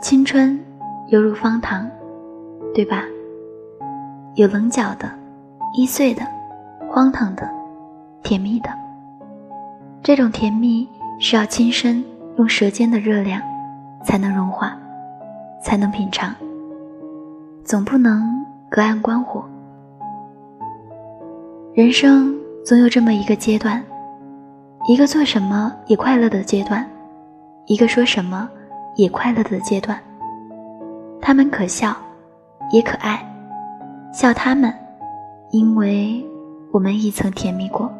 青春犹如方糖，对吧？有棱角的、易碎的、荒唐的、甜蜜的。这种甜蜜需要亲身用舌尖的热量才能融化，才能品尝。总不能隔岸观火。人生总有这么一个阶段，一个做什么也快乐的阶段，一个说什么也快乐的阶段。他们可笑，也可爱，笑他们，因为我们亦曾甜蜜过。